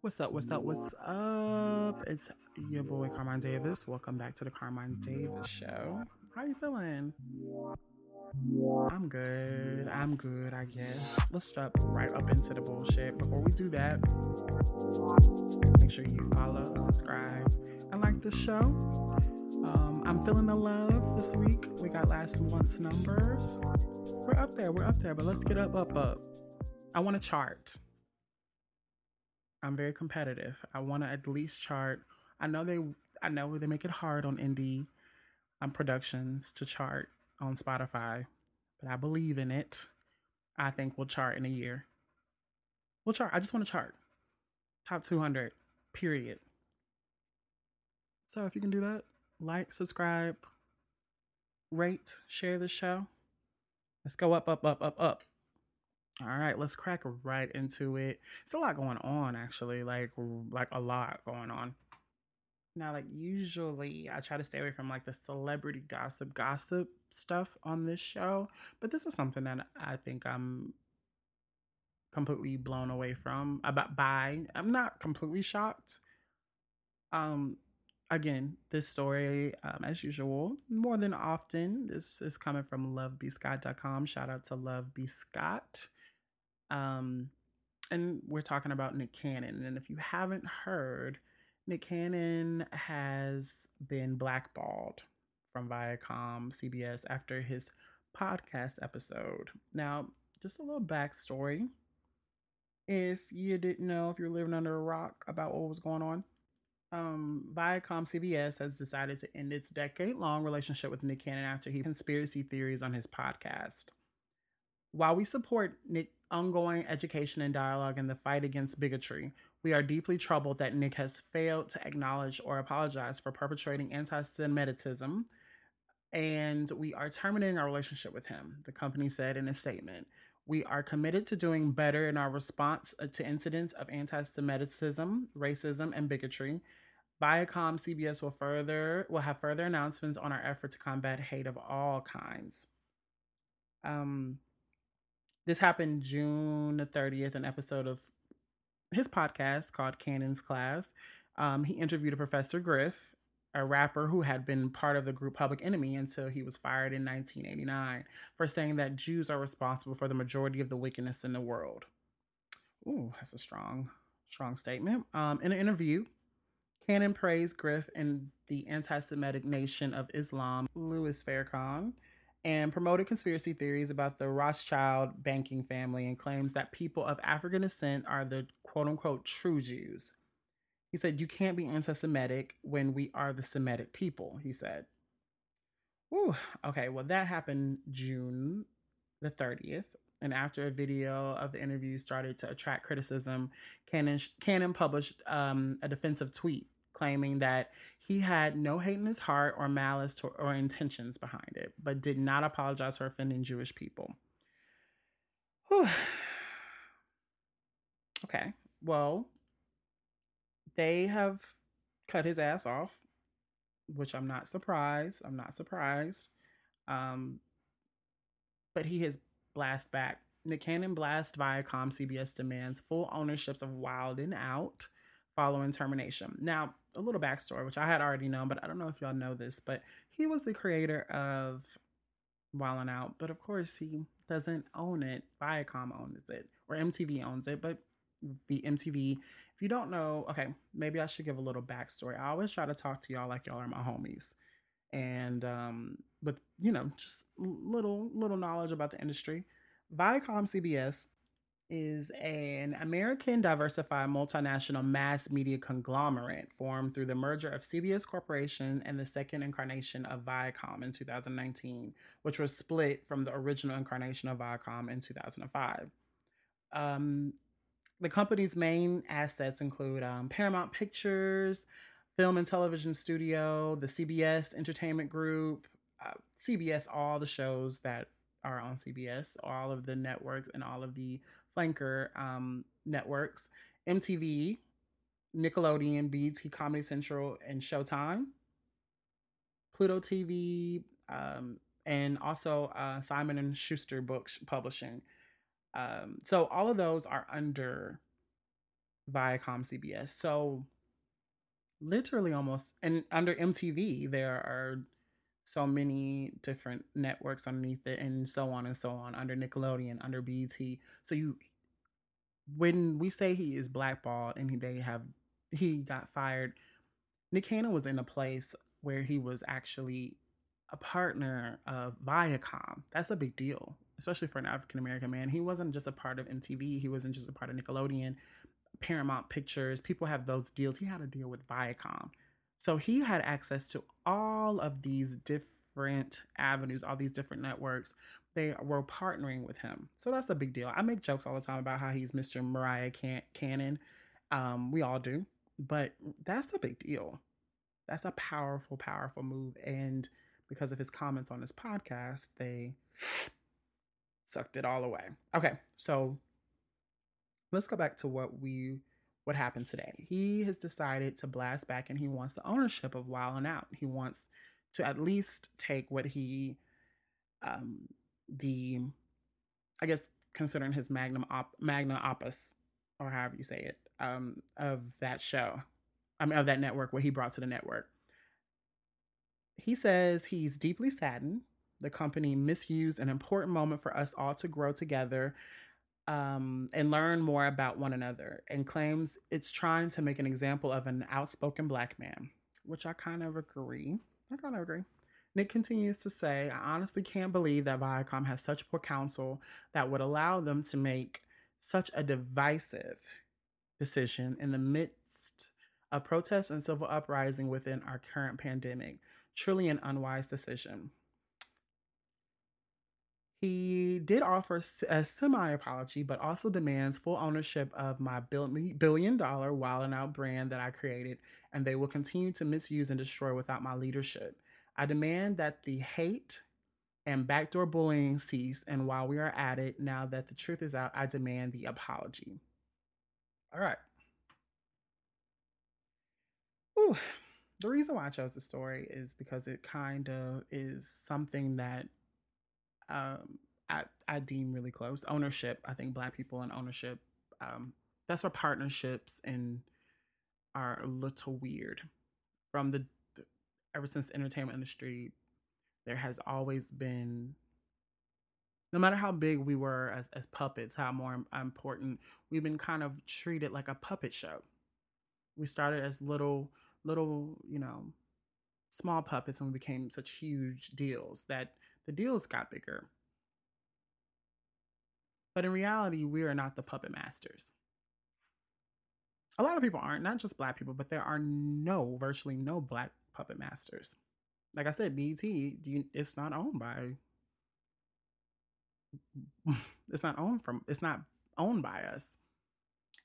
What's up? What's up? What's up? It's your boy Carmine Davis. Welcome back to the Carmine Davis Show. How are you feeling? I'm good. I'm good, I guess. Let's jump right up into the bullshit. Before we do that, make sure you follow, subscribe, and like the show. Um, I'm feeling the love this week. We got last month's numbers. We're up there. We're up there, but let's get up, up, up. I want to chart. I'm very competitive. I want to at least chart. I know they. I know they make it hard on indie um, productions to chart on Spotify, but I believe in it. I think we'll chart in a year. We'll chart. I just want to chart. Top 200, period. So if you can do that, like, subscribe, rate, share the show. Let's go up, up, up, up, up. All right, let's crack right into it. It's a lot going on, actually. Like, like a lot going on. Now, like usually I try to stay away from like the celebrity gossip gossip stuff on this show, but this is something that I think I'm completely blown away from about by. I'm not completely shocked. Um again, this story, um, as usual, more than often, this is coming from lovebscott.com. Shout out to Love B. Scott. Um, and we're talking about Nick Cannon. And if you haven't heard, Nick Cannon has been blackballed from Viacom CBS after his podcast episode. Now, just a little backstory. If you didn't know, if you're living under a rock about what was going on, um, Viacom CBS has decided to end its decade long relationship with Nick Cannon after he conspiracy theories on his podcast. While we support Nick ongoing education and dialogue in the fight against bigotry, we are deeply troubled that Nick has failed to acknowledge or apologize for perpetrating anti Semitism, and we are terminating our relationship with him, the company said in a statement. We are committed to doing better in our response uh, to incidents of anti Semitism, racism, and bigotry. Viacom CBS will further will have further announcements on our effort to combat hate of all kinds. Um, this happened June the 30th, an episode of his podcast called Cannon's Class. Um, he interviewed a Professor Griff, a rapper who had been part of the group Public Enemy until he was fired in 1989 for saying that Jews are responsible for the majority of the wickedness in the world. Ooh, that's a strong, strong statement. Um, in an interview, Cannon praised Griff and the anti Semitic nation of Islam, Louis Farrakhan, and promoted conspiracy theories about the Rothschild banking family and claims that people of African descent are the quote unquote true Jews. He said, You can't be anti Semitic when we are the Semitic people, he said. Ooh, okay, well, that happened June the 30th. And after a video of the interview started to attract criticism, Cannon, Cannon published um, a defensive tweet claiming that he had no hate in his heart or malice to, or intentions behind it, but did not apologize for offending Jewish people. Whew. Okay, well, they have cut his ass off, which I'm not surprised. I'm not surprised. Um, but he has blast back. Nick Cannon blast Viacom CBS demands full ownerships of Wild 'N Out following termination. Now, a little backstory, which I had already known, but I don't know if y'all know this, but he was the creator of Wild 'N Out, but of course he doesn't own it. Viacom owns it, or MTV owns it, but the MTV. If you don't know, okay, maybe I should give a little backstory. I always try to talk to y'all like y'all are my homies, and um, but you know, just little little knowledge about the industry. Viacom CBS is an American diversified multinational mass media conglomerate formed through the merger of CBS Corporation and the second incarnation of Viacom in 2019, which was split from the original incarnation of Viacom in 2005. Um, the company's main assets include um, Paramount Pictures, Film and Television Studio, the CBS Entertainment Group, uh, CBS, all the shows that are on CBS, all of the networks, and all of the flanker um, networks MTV, Nickelodeon, BET Comedy Central, and Showtime, Pluto TV, um, and also uh, Simon and Schuster Books Publishing. Um, so all of those are under Viacom CBS. So literally almost and under MTV there are so many different networks underneath it and so on and so on under Nickelodeon, under BET. So you when we say he is blackballed and he, they have he got fired, Nick Cannon was in a place where he was actually a partner of Viacom. That's a big deal, especially for an African American man. He wasn't just a part of MTV, he wasn't just a part of Nickelodeon, Paramount Pictures. People have those deals. He had a deal with Viacom. So he had access to all of these different avenues, all these different networks. They were partnering with him. So that's a big deal. I make jokes all the time about how he's Mr. Mariah Can- Cannon. Um, we all do. But that's a big deal. That's a powerful, powerful move. And because of his comments on his podcast, they sucked it all away. Okay, so let's go back to what we what happened today. He has decided to blast back and he wants the ownership of Wild 'N Out. He wants to at least take what he um the I guess considering his magnum op magna opus or however you say it um of that show. I mean of that network what he brought to the network. He says he's deeply saddened the company misused an important moment for us all to grow together um, and learn more about one another, and claims it's trying to make an example of an outspoken black man, which I kind of agree. I kind of agree. Nick continues to say, I honestly can't believe that Viacom has such poor counsel that would allow them to make such a divisive decision in the midst of protests and civil uprising within our current pandemic. Truly an unwise decision. He did offer a semi apology, but also demands full ownership of my billion dollar Wild 'N Out brand that I created, and they will continue to misuse and destroy without my leadership. I demand that the hate and backdoor bullying cease, and while we are at it, now that the truth is out, I demand the apology. All right. Ooh. The reason why I chose the story is because it kind of is something that um, I, I deem really close. Ownership, I think black people and ownership, um, that's where partnerships and are a little weird. From the, ever since the entertainment industry, there has always been no matter how big we were as, as puppets, how more important, we've been kind of treated like a puppet show. We started as little, little, you know, small puppets and we became such huge deals that the deals got bigger. But in reality, we are not the puppet masters. A lot of people aren't, not just black people, but there are no, virtually no black puppet masters. Like I said, BET, it's not owned by, it's not owned from, it's not owned by us.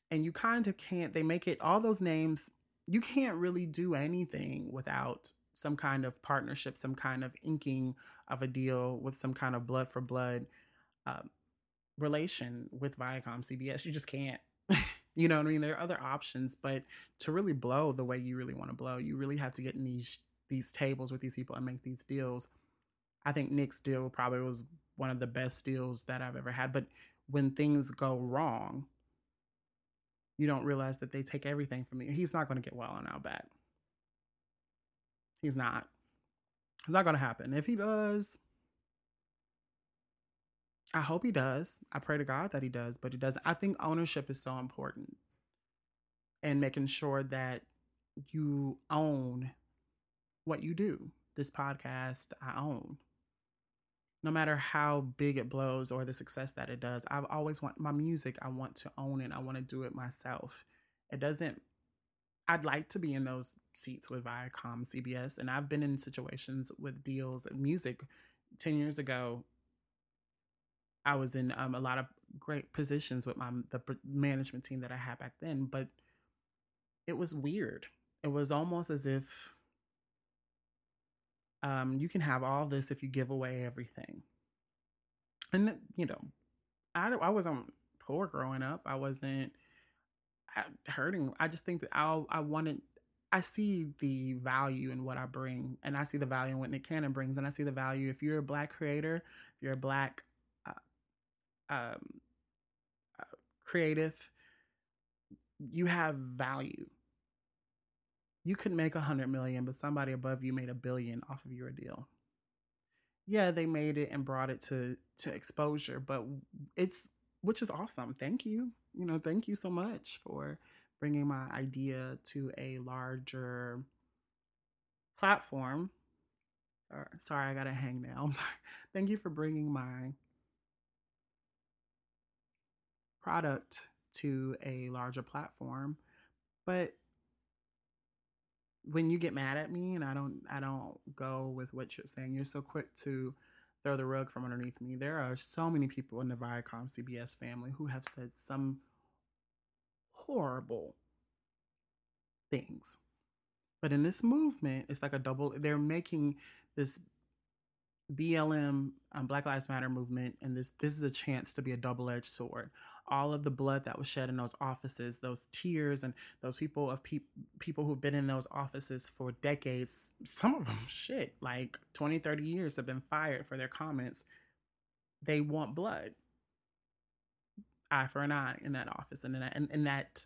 And you kind of can't, they make it, all those names, you can't really do anything without some kind of partnership, some kind of inking of a deal with some kind of blood for blood um, relation with Viacom CBS. You just can't. you know what I mean? There are other options, but to really blow the way you really want to blow, you really have to get in these these tables with these people and make these deals. I think Nick's deal probably was one of the best deals that I've ever had. But when things go wrong, you don't realize that they take everything from you. He's not going to get Wild 'N Out back. He's not. It's not going to happen. If he does, I hope he does. I pray to God that he does, but he doesn't. I think ownership is so important and making sure that you own what you do. This podcast, I own. No matter how big it blows or the success that it does, I've always want my music, I want to own it. I want to do it myself. It doesn't I'd like to be in those seats with Viacom, CBS, and I've been in situations with deals music. Ten years ago, I was in um, a lot of great positions with my the management team that I had back then, but it was weird. It was almost as if um, you can have all this if you give away everything. And you know, I I wasn't poor growing up. I wasn't hurting. I just think that I I wanted I see the value in what I bring, and I see the value in what Nick Cannon brings, and I see the value if you're a black creator, if you're a black uh, um, uh, creative, you have value. You could make a hundred million, but somebody above you made a billion off of your deal. Yeah, they made it and brought it to to exposure, but it's which is awesome. Thank you. You know, thank you so much for bringing my idea to a larger platform. Sorry, I gotta hang now. I'm sorry. Thank you for bringing my product to a larger platform. But when you get mad at me and I don't I don't go with what you're saying, you're so quick to throw the rug from underneath me. There are so many people in the Viacom CBS family who have said some horrible things. But in this movement, it's like a double, they're making this BLM um, Black Lives Matter movement, and this this is a chance to be a double edged sword. All of the blood that was shed in those offices, those tears, and those people of pe- people who've been in those offices for decades, some of them shit like 20, 30 years have been fired for their comments. They want blood, eye for an eye in that office, and in that, and, and that,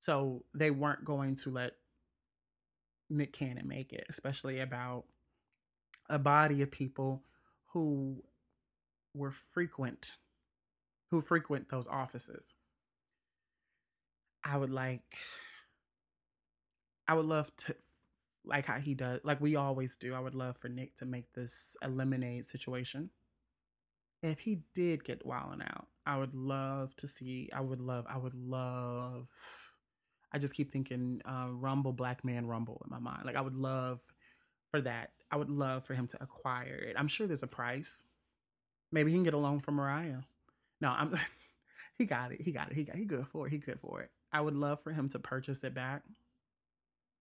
so they weren't going to let Nick Cannon make it, especially about a body of people who were frequent who frequent those offices. I would like I would love to like how he does like we always do. I would love for Nick to make this a lemonade situation. If he did get wilding out, I would love to see I would love I would love I just keep thinking uh, Rumble Black Man Rumble in my mind. Like I would love for that. I would love for him to acquire it. I'm sure there's a price. Maybe he can get a loan from Mariah. No, I'm. he got it. He got it. He got. He good for it. He good for it. I would love for him to purchase it back.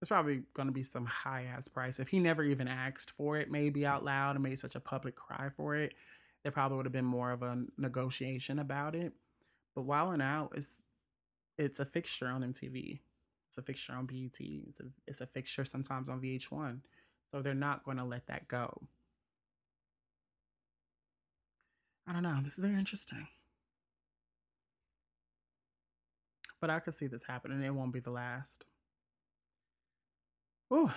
It's probably going to be some high ass price. If he never even asked for it, maybe out loud and made such a public cry for it, there probably would have been more of a negotiation about it. But Wild 'N Out, it's it's a fixture on MTV. It's a fixture on BET. It's a it's a fixture sometimes on VH1. So they're not going to let that go. I don't know. This is very interesting. But I could see this happening. It won't be the last. Oh,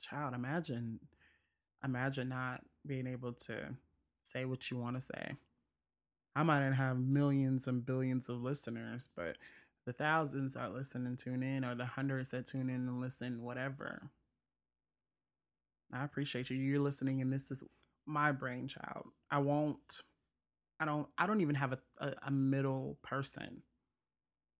child, imagine imagine not being able to say what you want to say. I might not have millions and billions of listeners, but the thousands that listen and tune in, or the hundreds that tune in and listen, whatever. I appreciate you. You're listening, and this is my brainchild. I won't. I don't. I don't even have a, a, a middle person.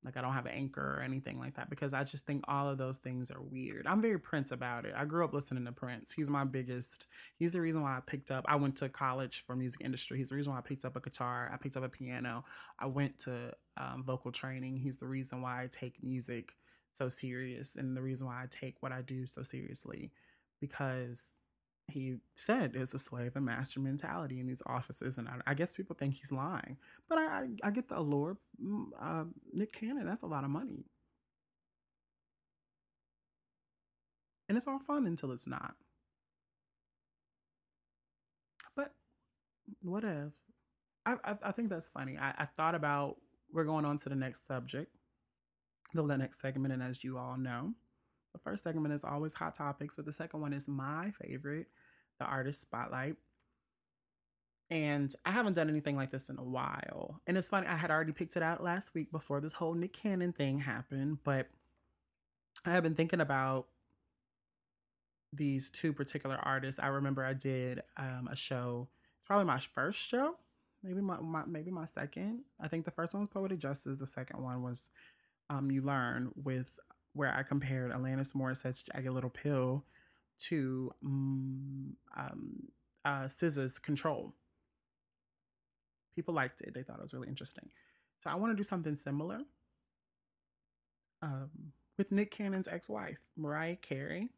Like I don't have an anchor or anything like that because I just think all of those things are weird. I'm very Prince about it. I grew up listening to Prince. He's my biggest. He's the reason why I picked up. I went to college for music industry. He's the reason why I picked up a guitar. I picked up a piano. I went to um, vocal training. He's the reason why I take music so serious and the reason why I take what I do so seriously because he said is the slave and master mentality in these offices, and I, I guess people think he's lying. But I, I, get the allure. Mm, uh, Nick Cannon, that's a lot of money, and it's all fun until it's not. But what if? I, I, I think that's funny. I, I thought about we're going on to the next subject, the next segment, and as you all know, the first segment is always hot topics, but the second one is my favorite, the artist spotlight. And I haven't done anything like this in a while. And it's funny, I had already picked it out last week before this whole Nick Cannon thing happened, but I have been thinking about these two particular artists. I remember I did um, a show. It's probably my first show, maybe my, my, maybe my second. I think the first one was Poetic Justice. The second one was um, You Learn with where I compared Alanis Morissette's Jagged Little Pill to um, um, uh, SZA's Control. People liked it. They thought it was really interesting. So I want to do something similar um, with Nick Cannon's ex-wife, Mariah Carey,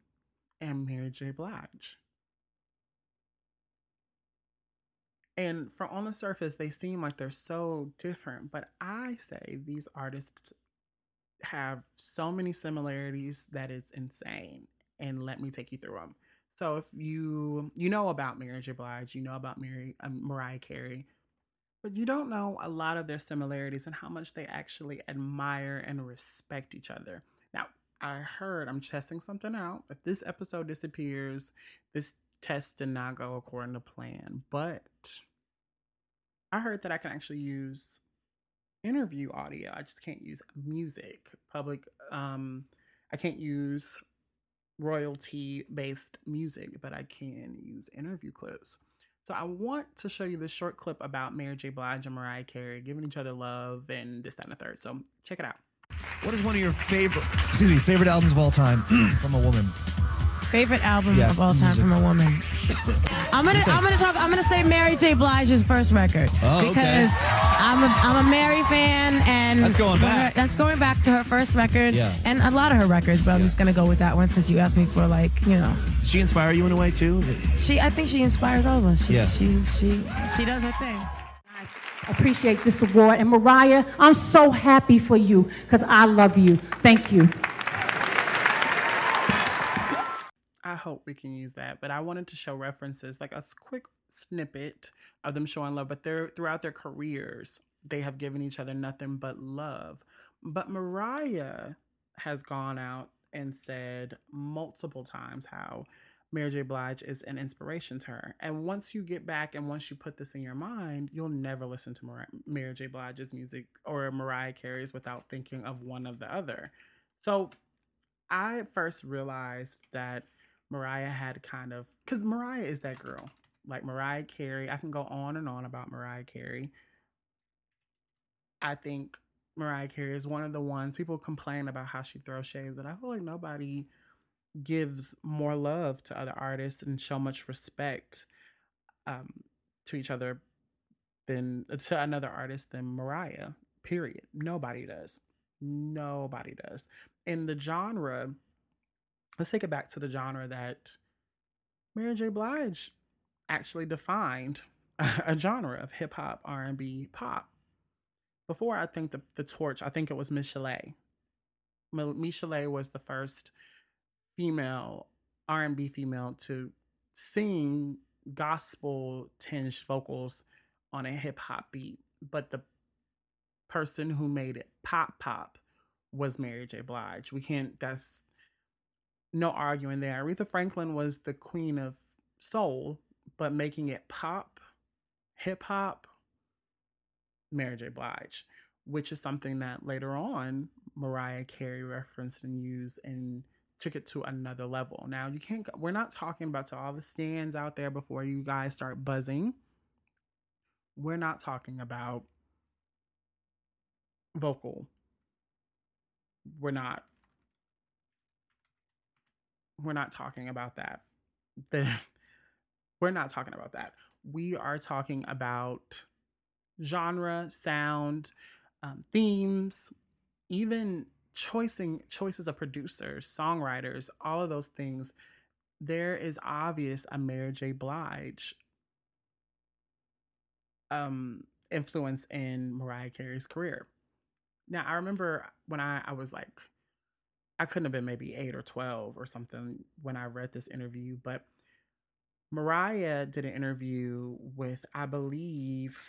and Mary J. Blige. And from on the surface, they seem like they're so different, but I say these artists have so many similarities that it's insane. And let me take you through them. So if you you know about Mary J. Blige, you know about Mary um, Mariah Carey, but you don't know a lot of their similarities and how much they actually admire and respect each other. Now, I heard I'm testing something out. If this episode disappears, this test did not go according to plan, but I heard that I can actually use interview audio. I just can't use music. Public um I can't use royalty based music, but I can use interview clips. So I want to show you this short clip about Mary J. Blige and Mariah Carey giving each other love and this, that, and the third. So check it out. What is one of your favorite, excuse me, favorite albums of all time from a woman? Favorite album Yeah, of all time music. from a woman. I'm gonna I'm gonna talk. I'm gonna say Mary J. Blige's first record Oh, okay. because I'm a I'm a Mary fan and That's going her- back. that's going back to her first record Yeah. and a lot of her records. But I'm just gonna go with that one since you asked me for like you know Did she inspire you in a way too? she I think she inspires all of us. She's, Yeah. she's she she does her thing. I appreciate this award. And Mariah, I'm so happy for you because I love you. Thank you. Hope we can use that. But I wanted to show references, like a quick snippet of them showing love. But they're throughout their careers, they have given each other nothing but love. But Mariah has gone out and said multiple times how Mary J. Blige is an inspiration to her. And once you get back and once you put this in your mind, you'll never listen to Mar- Mary J. Blige's music or Mariah Carey's without thinking of one of the other. So I first realized that Mariah had kind of because Mariah is that girl. Like Mariah Carey, I can go on and on about Mariah Carey. I think Mariah Carey is one of the ones people complain about how she throws shade, but I feel like nobody gives more love to other artists and show much respect um, to each other than to another artist than Mariah. Period. Nobody does. Nobody does. In the genre, let's take it back to the genre that Mary J. Blige actually defined a genre of hip hop, R and B, pop. Before I think the the torch, I think it was. Miss Chalet was the first female R and B female to sing gospel tinged vocals on a hip hop beat, but the person who made it pop pop was Mary J. Blige. We can't. That's no arguing there. Aretha Franklin was the queen of soul, but making it pop, hip hop, Mary J. Blige, which is something that later on Mariah Carey referenced and used and took it to another level. Now you can't. We're not talking about to all the stands out there before you guys start buzzing. We're not talking about vocal. We're not we're not talking about that. We're not talking about that. We are talking about genre, sound, um, themes, even choosing choices of producers, songwriters, all of those things. There is obvious a Mary J. Blige um, influence in Mariah Carey's career. Now I remember when I, I was like I couldn't have been maybe eight or 12 or something when I read this interview, but Mariah did an interview with, I believe,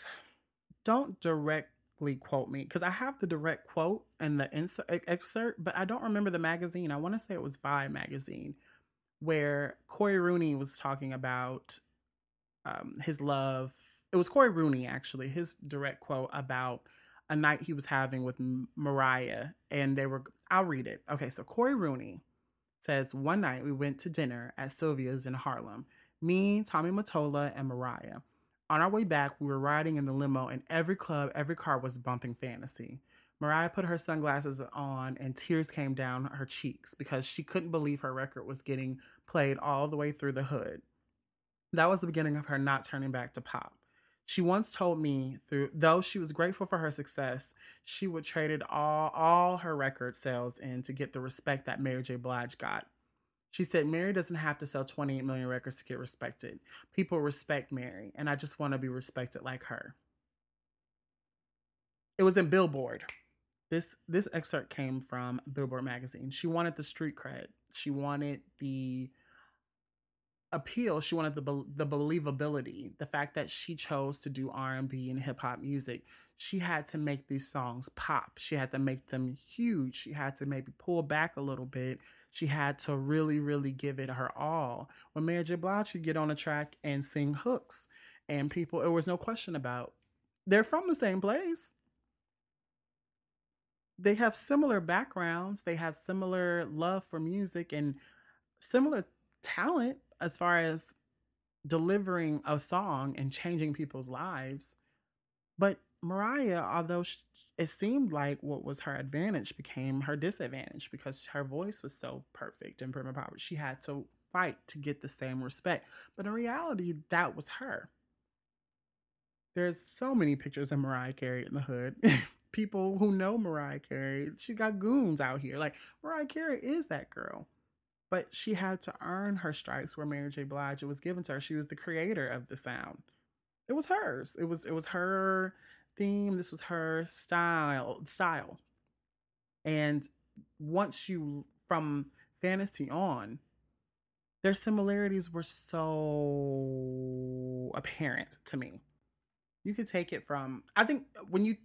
don't directly quote me because I have the direct quote and the insert, excerpt, but I don't remember the magazine. I want to say it was Vibe magazine where Corey Rooney was talking about um, his love. It was Corey Rooney, actually, his direct quote about a night he was having with Mariah, and they were. I'll read it. Okay, so Corey Rooney says one night we went to dinner at Sylvia's in Harlem. Me, Tommy Mottola, and Mariah. On our way back, we were riding in the limo, and every club, every car was bumping Fantasy. Mariah put her sunglasses on, and tears came down her cheeks because she couldn't believe her record was getting played all the way through the hood. That was the beginning of her not turning back to pop. She once told me through though she was grateful for her success, she would traded all all her record sales in to get the respect that Mary J. Blige got. She said Mary doesn't have to sell 28 million records to get respected. People respect Mary, and I just want to be respected like her. It was in Billboard. This this excerpt came from Billboard magazine. She wanted the street cred. She wanted the appeal. She wanted the bel- the believability. The fact that she chose to do R and hip hop music. She had to make these songs pop. She had to make them huge. She had to maybe pull back a little bit. She had to really, really give it her all. When Mary J. Blige could get on a track and sing hooks, and people, there was no question about they're from the same place. They have similar backgrounds. They have similar love for music and similar talent as far as delivering a song and changing people's lives. But Mariah, although sh it seemed like what was her advantage became her disadvantage because her voice was so perfect and prim and proper. She had to fight to get the same respect. But in reality, that was her. There's so many pictures of Mariah Carey in the hood. People who know Mariah Carey, she got goons out here. Like Mariah Carey is that girl. But she had to earn her stripes where Mary J. Blige was given to her. She was the creator of the sound. It was hers. It was it was her theme. This was her style style. And once you from fantasy on, their similarities were so apparent to me. You could take it from I think when you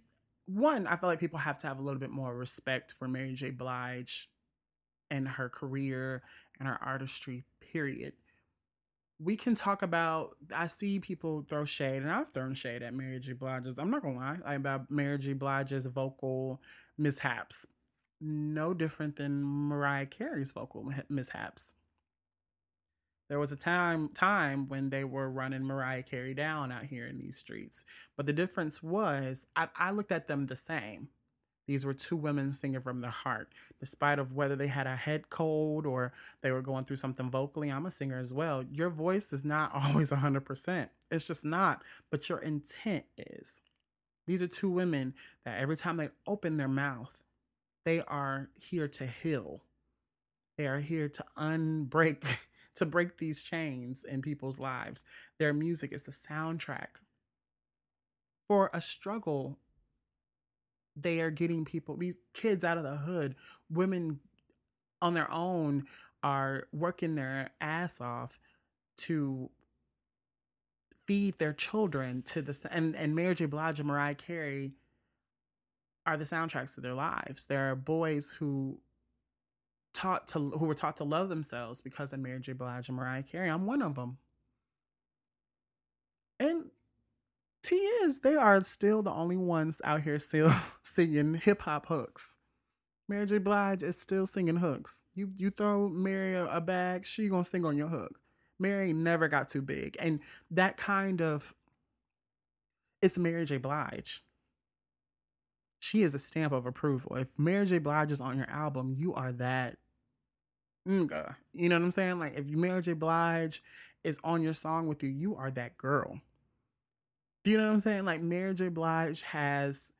one, I feel like people have to have a little bit more respect for Mary J. Blige and her career and her artistry, period. We can talk about I see people throw shade, and I've thrown shade at Mary J. Blige's. I'm not gonna lie, about Mary J. Blige's vocal mishaps. No different than Mariah Carey's vocal mishaps. There was a time time when they were running Mariah Carey down out here in these streets. But the difference was I, I looked at them the same. These were two women singing from their heart, despite of whether they had a head cold or they were going through something vocally. I'm a singer as well. Your voice is not always 100%. It's just not, but your intent is. These are two women that every time they open their mouth, they are here to heal. They are here to unbreak, to break these chains in people's lives. Their music is the soundtrack for a struggle they are getting people, these kids out of the hood, women on their own are working their ass off to feed their children to this and and Mary J. Blige and Mariah Carey are the soundtracks to their lives. There are boys who taught to who were taught to love themselves because of Mary J. Blige and Mariah Carey. I'm one of them. And T is they are still the only ones out here still singing hip hop hooks. Mary J. Blige is still singing hooks. You you throw Mary a, a bag, she gonna sing on your hook. Mary never got too big, and that kind of it's Mary J. Blige. She is a stamp of approval. If Mary J. Blige is on your album, you are that. You know what I'm saying? Like if Mary J. Blige is on your song with you, you are that girl. Do you know what I'm saying? Like Mary J. Blige has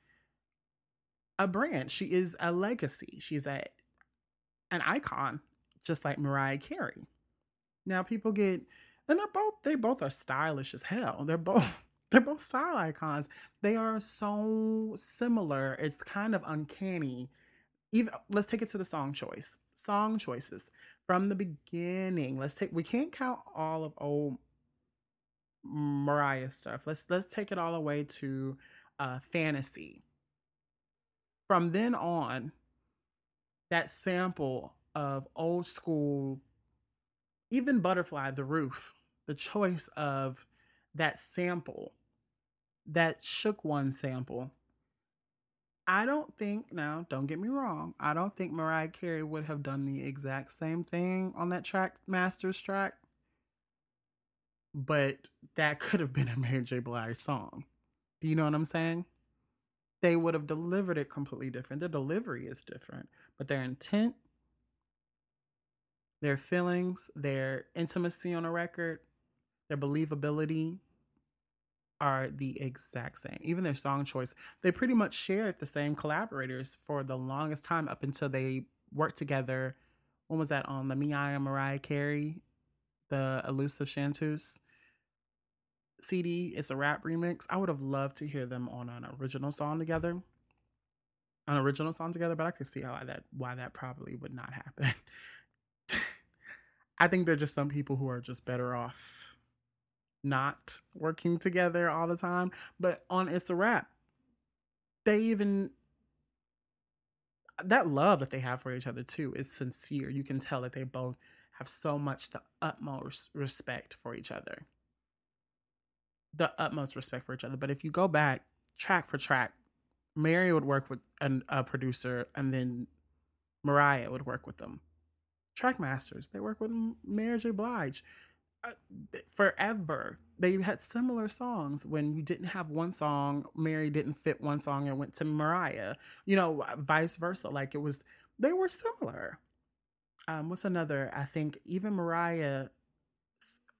a brand. She is a legacy. She's a an icon, just like Mariah Carey. Now people get and they're both they both are stylish as hell. They're both they're both style icons. They are so similar. It's kind of uncanny. Even let's take it to the song choice. Song choices from the beginning. Let's take we can't count all of old Mariah stuff. Let's let's take it all the way to uh, fantasy. From then on, that sample of old school, even Butterfly, the roof, the choice of that sample, that shook one sample. I don't think, now, don't get me wrong, I don't think Mariah Carey would have done the exact same thing on that track, Masters track but that could have been a Mary J. Blige song. Do you know what I'm saying? They would have delivered it completely different. The delivery is different, but their intent, their feelings, their intimacy on a record, their believability are the exact same. Even their song choice, they pretty much shared the same collaborators for the longest time up until they worked together. When was that on the Me I Mariah Carey, the Elusive Chanteuse? CD. It's a Wrap remix. I would have loved to hear them on an original song together. an original song together, but I could see how that why that probably would not happen. I think they're just some people who are just better off not working together all the time. But on It's a Wrap, they even that love that they have for each other too is sincere. You can tell that they both have so much the utmost respect for each other. The utmost respect for each other. But if you go back track for track, Mary would work with an, a producer, and then Mariah would work with them. Trackmasters, they work with Mary J. Blige. Uh, forever, they had similar songs. When you didn't have one song, Mary didn't fit one song and went to Mariah. You know, vice versa. Like it was, they were similar. Um, what's another? I think even Mariah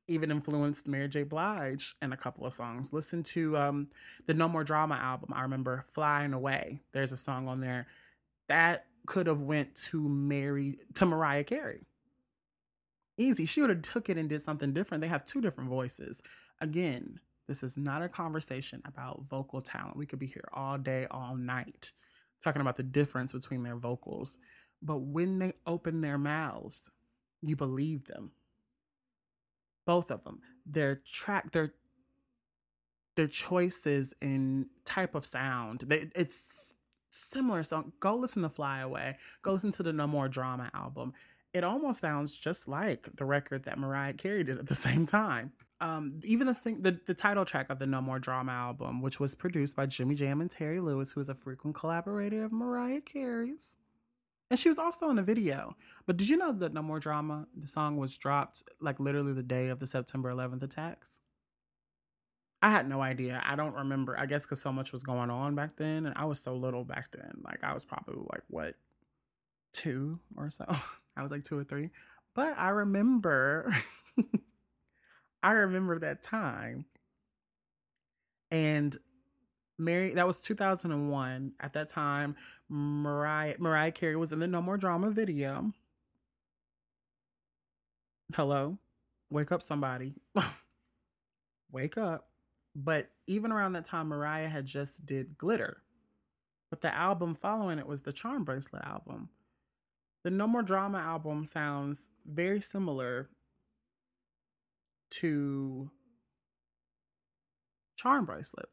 even influenced Mary J. Blige in a couple of songs. Listen to um, the No More Drama album. I remember Flying Away. There's a song on there that could have went to Mary to Mariah Carey. Easy. She would have took it and did something different. They have two different voices. Again, this is not a conversation about vocal talent. We could be here all day, all night, talking about the difference between their vocals. But when they open their mouths, you believe them both of them their track their their choices in type of sound they, it's similar song go listen to fly away go listen to the no more drama album. It almost sounds just like the record that mariah carey did at the same time. Um, even the, sing- the the title track of the No More Drama album, which was produced by Jimmy Jam and Terry Lewis, who is a frequent collaborator of Mariah Carey's. And she was also in the video. But did you know that No More Drama, the song was dropped like literally the day of the September 11th attacks? I had no idea. I don't remember. I guess because so much was going on back then. And I was so little back then. Like, I was probably like, what, two or so? I was like two or three. But I remember, I remember that time. And Mary, that was 2001. At that time, Mariah Mariah Carey was in the No More Drama video. Hello, wake up, somebody, wake up. But even around that time, Mariah had just did Glitter, but the album following it was the Charm Bracelet album. The No More Drama album sounds very similar to Charm Bracelet.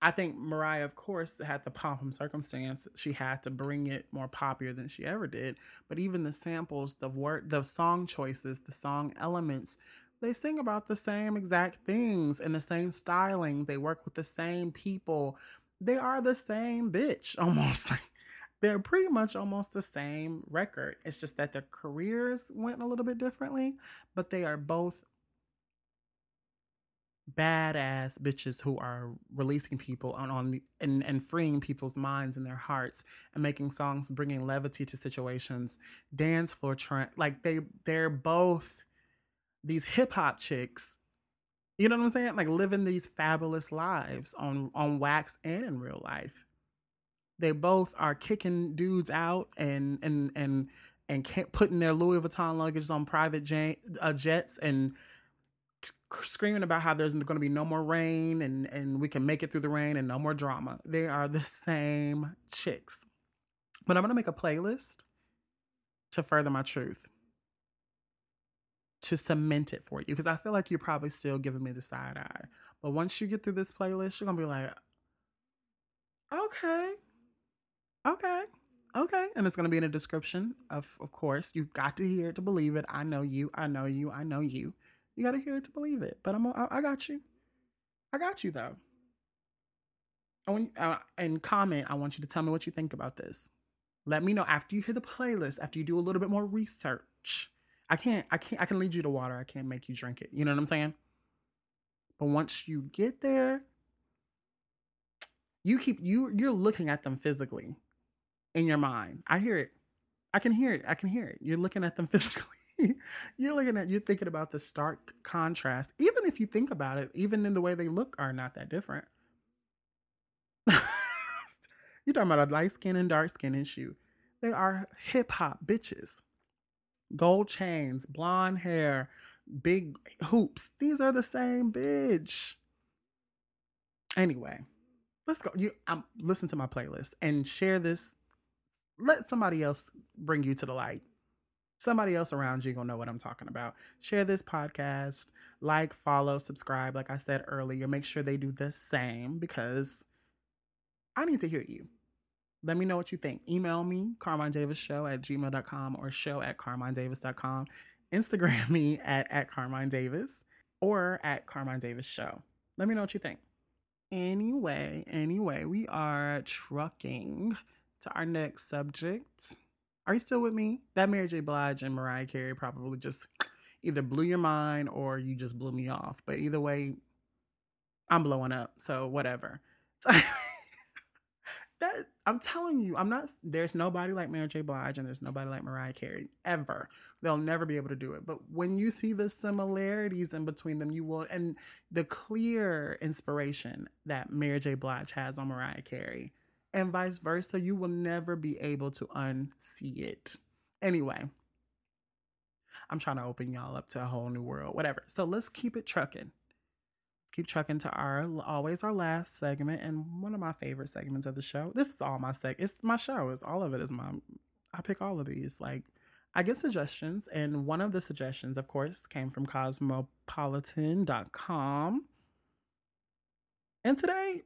I think Mariah, of course, had the pomp and circumstance. She had to bring it more popular than she ever did. But even the samples, the word, the song choices, the song elements, they sing about the same exact things and the same styling. They work with the same people. They are the same bitch almost. They're pretty much almost the same record. It's just that their careers went a little bit differently, but they are both badass bitches who are releasing people on, on and, and freeing people's minds and their hearts and making songs bringing levity to situations. Dance floor trend like they they're both these hip-hop chicks you know what i'm saying? Like living these fabulous lives on on wax and in real life. They both are kicking dudes out and and and and putting their louis vuitton luggage on private uh, jets and screaming about how there's going to be no more rain and and we can make it through the rain and no more drama. They are the same chicks. But I'm going to make a playlist to further my truth. To cement it for you because I feel like you're probably still giving me the side eye. But once you get through this playlist, you're going to be like okay. Okay. Okay. And it's going to be in a description of of course. You've got to hear it to believe it. I know you. I know you. I know you. You got to hear it to believe it. But I'm, I, I got you. I got you though. Uh, and comment. I want you to tell me what you think about this. Let me know after you hear the playlist. After you do a little bit more research. I can't. I can't. I can lead you to water. I can't make you drink it. You know what I'm saying? But once you get there, you keep you you're looking at them physically in your mind. I hear it. I can hear it. I can hear it. You're looking at them physically. you're looking at you're thinking about the stark contrast. Even if you think about it, even in the way they look are not that different. you're talking about a light skin and dark skin issue. They are hip hop bitches. Gold chains, blonde hair, big hoops. These are the same bitch. Anyway, let's go. You um, listen to my playlist and share this. Let somebody else bring you to the light. Somebody else around you gonna know what I'm talking about. Share this podcast, like, follow, subscribe. Like I said earlier, make sure they do the same because I need to hear you. Let me know what you think. Email me, Carmine Davis Show at gmail.com or show at carminedavis.com. Instagram me at, at Carmine Davis or at Carmine Davis Show. Let me know what you think. Anyway, anyway, we are trucking to our next subject. Are you still with me? That Mary J. Blige and Mariah Carey probably just either blew your mind or you just blew me off. But either way, I'm blowing up. So whatever. that I'm telling you, I'm not. There's nobody like Mary J. Blige, and there's nobody like Mariah Carey ever. They'll never be able to do it. But when you see the similarities in between them, you will, and the clear inspiration that Mary J. Blige has on Mariah Carey, and vice versa, you will never be able to unsee it. Anyway, I'm trying to open y'all up to a whole new world, whatever. So let's keep it trucking keep trucking to our always our last segment and one of my favorite segments of the show. This is all my seg. It's my show. It's all of it is my. I pick all of these. Like I get suggestions, and one of the suggestions, of course, came from Cosmopolitan.com. And today,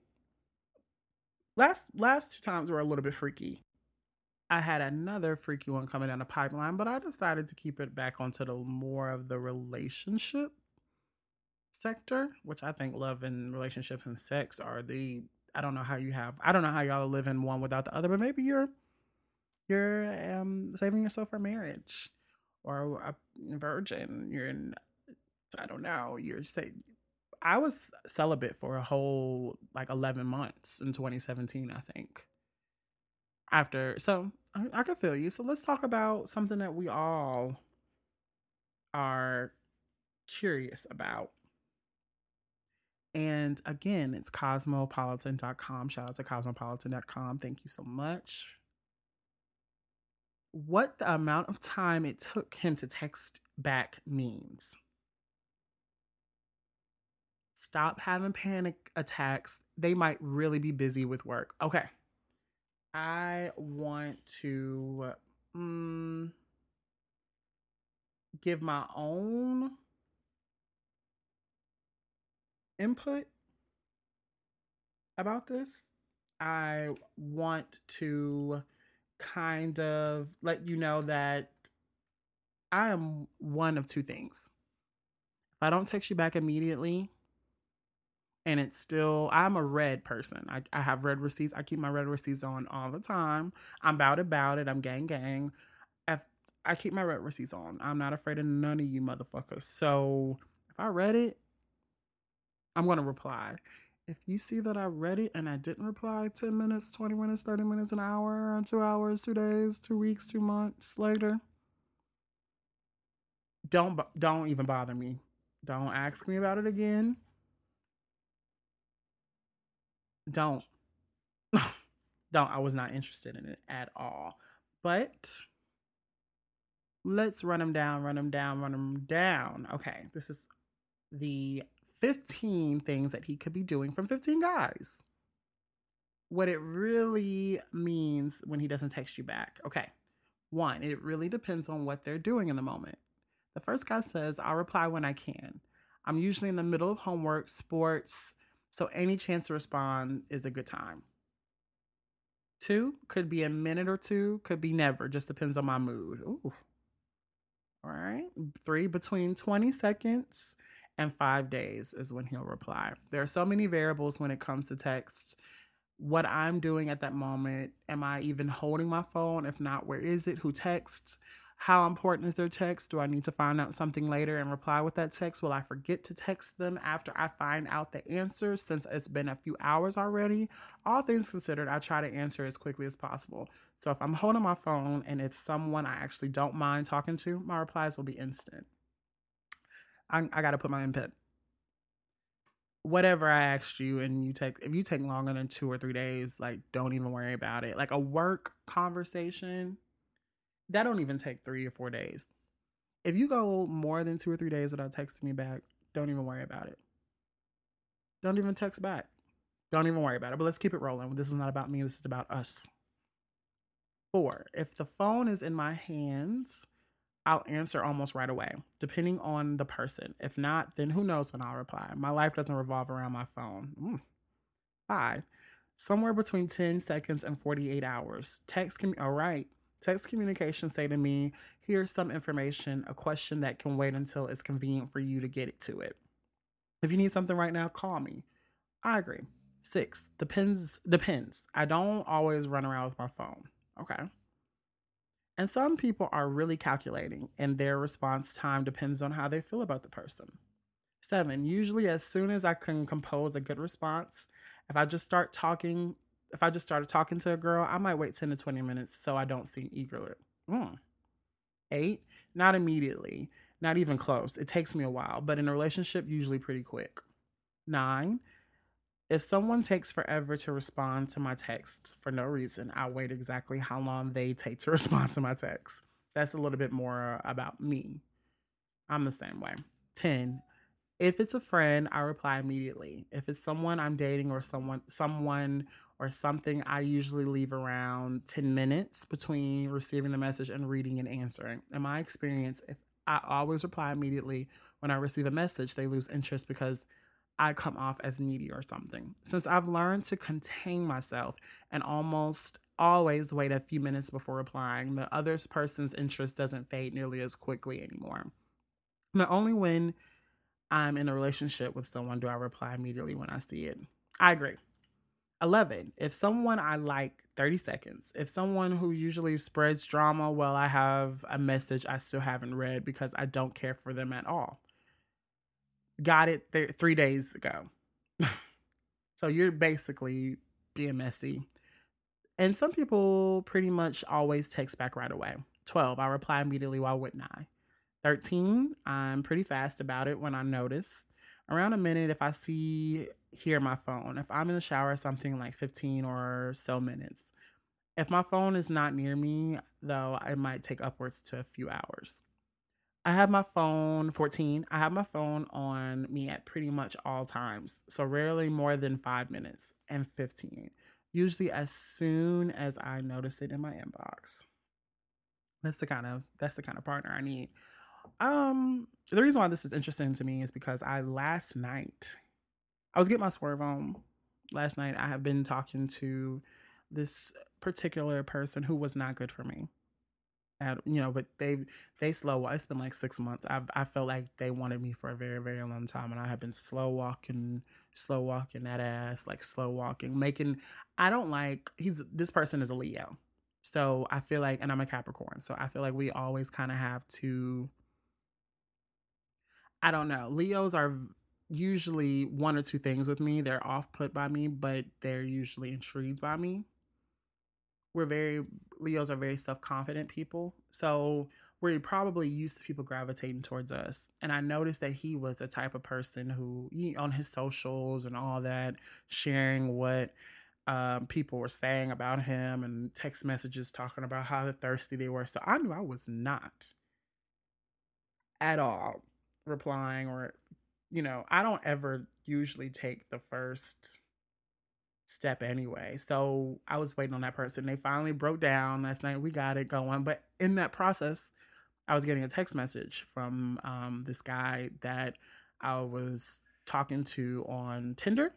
last last two times were a little bit freaky. I had another freaky one coming down the pipeline, but I decided to keep it back onto the more of the relationship sector, which I think love and relationships and sex are the I don't know how you have I don't know how y'all live in one without the other, but maybe you're you're um saving yourself for marriage or a virgin. You're in I don't know, you're say I was celibate for a whole like 11 months in 2017, I think. After so I, I could feel you. So let's talk about something that we all are curious about and again, it's cosmopolitan.com. Shout out to cosmopolitan.com. Thank you so much. What the amount of time it took him to text back means. Stop having panic attacks. They might really be busy with work. Okay. I want to um, give my own input about this. I want to kind of let you know that I am one of two things. If I don't text you back immediately, and it's still I'm a red person. I, I have red receipts. I keep my red receipts on all the time. I'm about about it. I'm gang gang. If I keep my red receipts on. I'm not afraid of none of you motherfuckers. So if I read it I'm to reply. If you see that I read it and I didn't reply 10 minutes, 20 minutes, 30 minutes, an hour, two hours, two days, two weeks, two months later, don't don't even bother me. Don't ask me about it again. Don't. don't. I was not interested in it at all. But let's run them down, run them down, run them down. Okay, this is the 15 things that he could be doing from 15 guys. What it really means when he doesn't text you back. Okay. One, it really depends on what they're doing in the moment. The first guy says, I'll reply when I can. I'm usually in the middle of homework, sports, so any chance to respond is a good time. Two, could be a minute or two, could be never, just depends on my mood. Ooh. All right. Three, between 20 seconds and five days is when he'll reply. There are so many variables when it comes to texts. What I'm doing at that moment, am I even holding my phone? If not, where is it? Who texts? How important is their text? Do I need to find out something later and reply with that text? Will I forget to text them after I find out the answer since it's been a few hours already? All things considered, I try to answer as quickly as possible. So if I'm holding my phone and it's someone I actually don't mind talking to, my replies will be instant. I, I got to put my input. Whatever I asked you, and you take if you take longer than two or three days, like don't even worry about it. Like a work conversation, that don't even take three or four days. If you go more than two or three days without texting me back, don't even worry about it. Don't even text back. Don't even worry about it. But let's keep it rolling. This is not about me. This is about us. Four, if the phone is in my hands, I'll answer almost right away, depending on the person. If not, then who knows when I'll reply. My life doesn't revolve around my phone. Mm. Five, somewhere between 10 seconds and 48 hours. Text can, be all right. Text communication say to me, here's some information, a question that can wait until it's convenient for you to get it to it. If you need something right now, call me. I agree. Six, depends depends. I don't always run around with my phone. Okay. And some people are really calculating, and their response time depends on how they feel about the person. Seven, usually as soon as I can compose a good response, if I just start talking, if I just started talking to a girl, I might wait 10 to 20 minutes so I don't seem eager. Mm. Eight, not immediately, not even close. It takes me a while, but in a relationship, usually pretty quick. Nine, if someone takes forever to respond to my text for no reason, I wait exactly how long they take to respond to my text. That's a little bit more about me. I'm the same way. 10. If it's a friend, I reply immediately. If it's someone I'm dating or someone someone or something, I usually leave around 10 minutes between receiving the message and reading and answering. In my experience, if I always reply immediately when I receive a message, they lose interest because I come off as needy or something. Since I've learned to contain myself and almost always wait a few minutes before replying, the other person's interest doesn't fade nearly as quickly anymore. Not only when I'm in a relationship with someone do I reply immediately when I see it. I agree. 11. If someone I like, 30 seconds. If someone who usually spreads drama, well, I have a message I still haven't read because I don't care for them at all got it th- three days ago. so you're basically being messy. And some people pretty much always text back right away. 12, I reply immediately. Why wouldn't I? 13, I'm pretty fast about it when I notice. Around a minute if I see, hear my phone. If I'm in the shower, something like 15 or so minutes. If my phone is not near me, though, it might take upwards to a few hours. I have my phone 14. I have my phone on me at pretty much all times. So rarely more than 5 minutes and 15. Usually as soon as I notice it in my inbox. That's the kind of that's the kind of partner I need. Um the reason why this is interesting to me is because I last night I was getting my swerve on. Last night I have been talking to this particular person who was not good for me at, you know, but they they slow. It's been like six months. I've I felt like they wanted me for a very very long time, and I have been slow walking, slow walking that ass, like slow walking, making. I don't like. He's this person is a Leo, so I feel like, and I'm a Capricorn, so I feel like we always kind of have to. I don't know. Leos are usually one or two things with me. They're off put by me, but they're usually intrigued by me we're very Leos are very self-confident people. So we're probably used to people gravitating towards us. And I noticed that he was the type of person who on his socials and all that, sharing what um, people were saying about him and text messages talking about how thirsty they were. So I knew I was not at all replying or, you know, I don't ever usually take the first step anyway. So I was waiting on that person. They finally broke down last night. We got it going. But in that process, I was getting a text message from um, this guy that I was talking to on Tinder.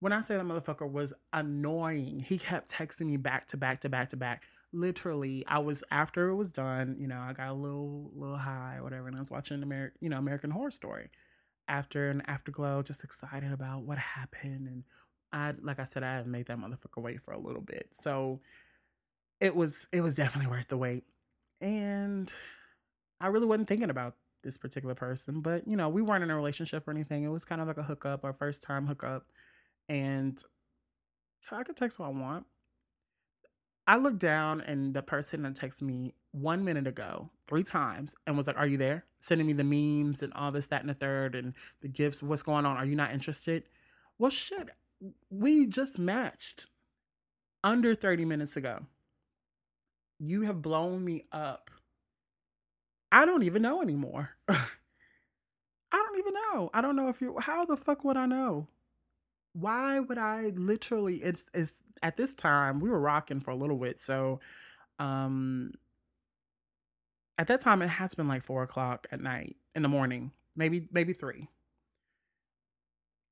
When I say that motherfucker was annoying, he kept texting me back to back to back to back. Literally, I was after it was done. You know, I got a little little high or whatever, and I was watching American, you know, American Horror Story after an afterglow, just excited about what happened. And I, like I said, I had made that motherfucker wait for a little bit. So it was, it was definitely worth the wait. And I really wasn't thinking about this particular person, but you know, we weren't in a relationship or anything. It was kind of like a hookup, our first time hookup. And so I could text who I want. I looked down and the person that texted me one minute ago, three times, and was like, Are you there? Sending me the memes and all this, that, and the third, and the gifts. What's going on? Are you not interested? Well, shit. We just matched under 30 minutes ago. You have blown me up. I don't even know anymore. I don't even know. I don't know if you. How the fuck would I know? Why would I literally? It's it's at this time we were rocking for a little bit, so um. At that time, it has been like four o'clock at night in the morning, maybe maybe three.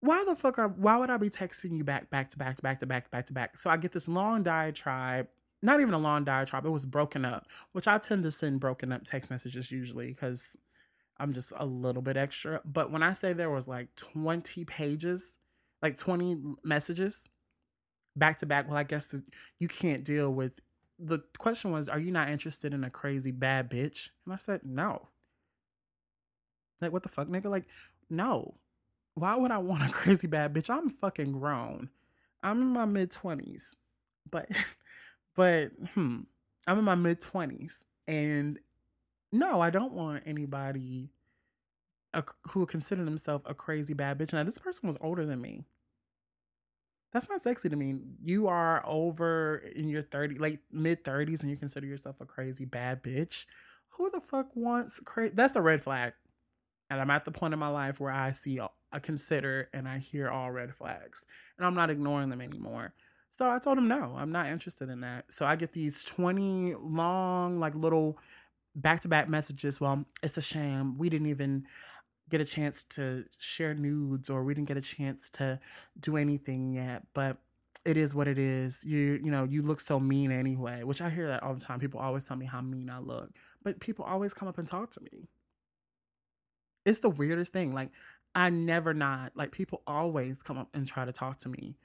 Why the fuck? Are, why would I be texting you back back to back to back to back to back to back? So I get this long diatribe. Not even a long diatribe. It was broken up, which I tend to send broken up text messages usually because I'm just a little bit extra. But when I say there was like 20 pages, like 20 messages back to back, well, I guess you can't deal with. The question was, Are you not interested in a crazy bad bitch? And I said, No. Like, what the fuck, nigga? Like, no. Why would I want a crazy bad bitch? I'm fucking grown. I'm in my mid 20s. But, but, hmm, I'm in my mid 20s. And no, I don't want anybody a, who consider themselves a crazy bad bitch. Now, this person was older than me. That's not sexy to me. You are over in your 30, late mid 30s, and you consider yourself a crazy bad bitch. Who the fuck wants crazy? That's a red flag. And I'm at the point in my life where I see, I consider, and I hear all red flags, and I'm not ignoring them anymore. So I told him no, I'm not interested in that. So I get these 20 long, like little back to back messages. Well, it's a shame. We didn't even get a chance to share nudes or we didn't get a chance to do anything yet, but it is what it is. You you know, you look so mean anyway, which I hear that all the time. People always tell me how mean I look, but people always come up and talk to me. It's the weirdest thing. Like I never not like people always come up and try to talk to me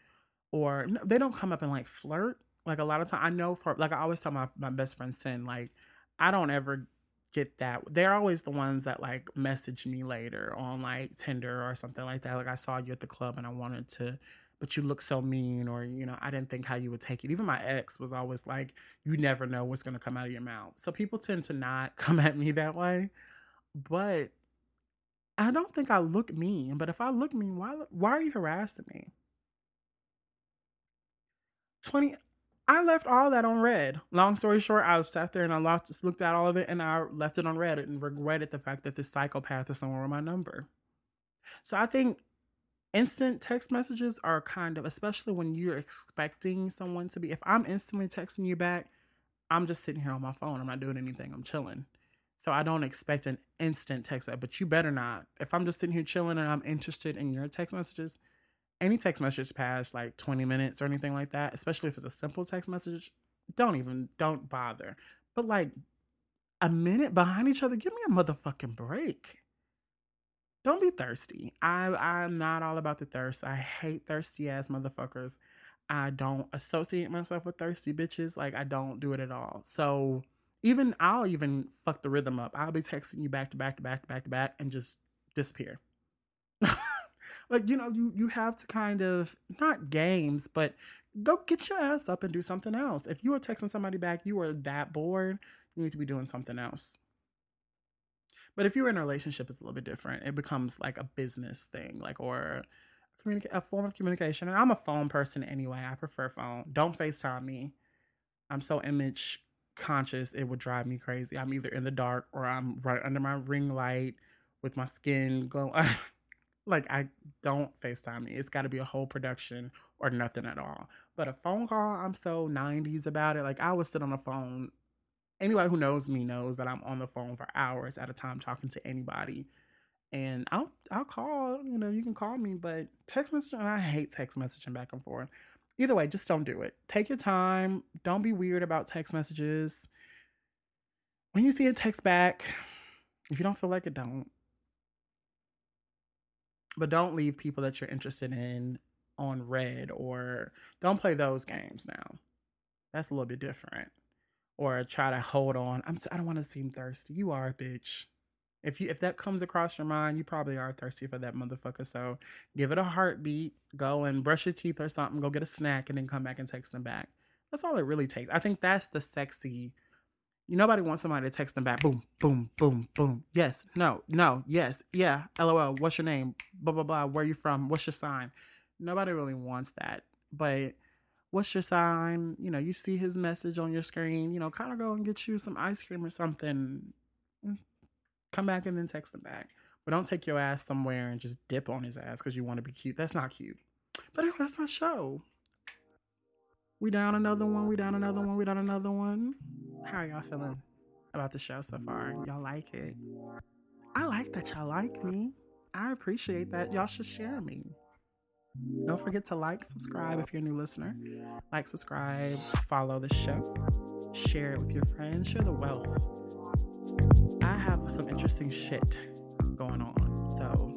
or they don't come up and like flirt. Like a lot of time I know for like I always tell my, my best friend Sin, like I don't ever get that. They're always the ones that like message me later on like Tinder or something like that. Like I saw you at the club and I wanted to but you look so mean or you know, I didn't think how you would take it. Even my ex was always like you never know what's going to come out of your mouth. So people tend to not come at me that way. But I don't think I look mean, but if I look mean, why why are you harassing me? 20 I left all that on read. Long story short, I sat there and I looked, looked at all of it and I left it on read and regretted the fact that this psychopath is somewhere with my number. So I think instant text messages are kind of, especially when you're expecting someone to be, if I'm instantly texting you back, I'm just sitting here on my phone. I'm not doing anything. I'm chilling. So I don't expect an instant text back, but you better not. If I'm just sitting here chilling and I'm interested in your text messages, any text message past like 20 minutes or anything like that, especially if it's a simple text message, don't even don't bother. But like a minute behind each other, give me a motherfucking break. Don't be thirsty. I I'm not all about the thirst. I hate thirsty ass motherfuckers. I don't associate myself with thirsty bitches. Like I don't do it at all. So even I'll even fuck the rhythm up. I'll be texting you back to back to back to back to back and just disappear. Like you know you you have to kind of not games but go get your ass up and do something else. If you are texting somebody back you are that bored you need to be doing something else. But if you're in a relationship it's a little bit different. It becomes like a business thing like or a form of communication. And i'm a phone person anyway. I prefer phone. Don't facetime me. I'm so image conscious it would drive me crazy. I'm either in the dark or i'm right under my ring light with my skin glowing Like I don't FaceTime me. It's got to be a whole production or nothing at all. But a phone call, I'm so 90s about it. Like I would sit on the phone. Anybody who knows me knows that I'm on the phone for hours at a time talking to anybody. And I'll I'll call, you know, you can call me, but text messaging, I hate text messaging back and forth. Either way, just don't do it. Take your time. Don't be weird about text messages. When you see a text back, if you don't feel like it, don't but don't leave people that you're interested in on read or don't play those games now. That's a little bit different. Or try to hold on. I'm t- I don't want to seem thirsty. You are a bitch. If you if that comes across your mind, you probably are thirsty for that motherfucker. So give it a heartbeat. Go and brush your teeth or something. Go get a snack and then come back and text them back. That's all it really takes. I think that's the sexy Nobody wants somebody to text them back. Boom, boom, boom, boom. Yes, no, no, yes, yeah. LOL. What's your name? Blah blah blah. Where you from? What's your sign? Nobody really wants that. But what's your sign? You know, you see his message on your screen. You know, kind of go and get you some ice cream or something. Mm, come back and then text them back. But don't take your ass somewhere and just dip on his ass because you want to be cute. That's not cute. But anyway, that's my show. We down another one. We down another one. We down another one. How are y'all feeling about the show so far? Y'all like it? I like that y'all like me. I appreciate that. Y'all should share me. Don't forget to like, subscribe if you're a new listener. Like, subscribe, follow the show, share it with your friends, share the wealth. I have some interesting shit going on, so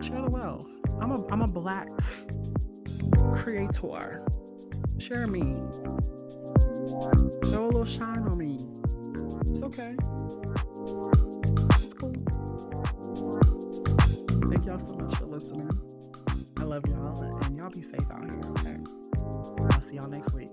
share the wealth. I'm a I'm a black creator. Share me. Throw a little shine on me. It's okay. It's cool. Thank y'all so much for listening. I love y'all and y'all be safe out here, okay? I'll see y'all next week.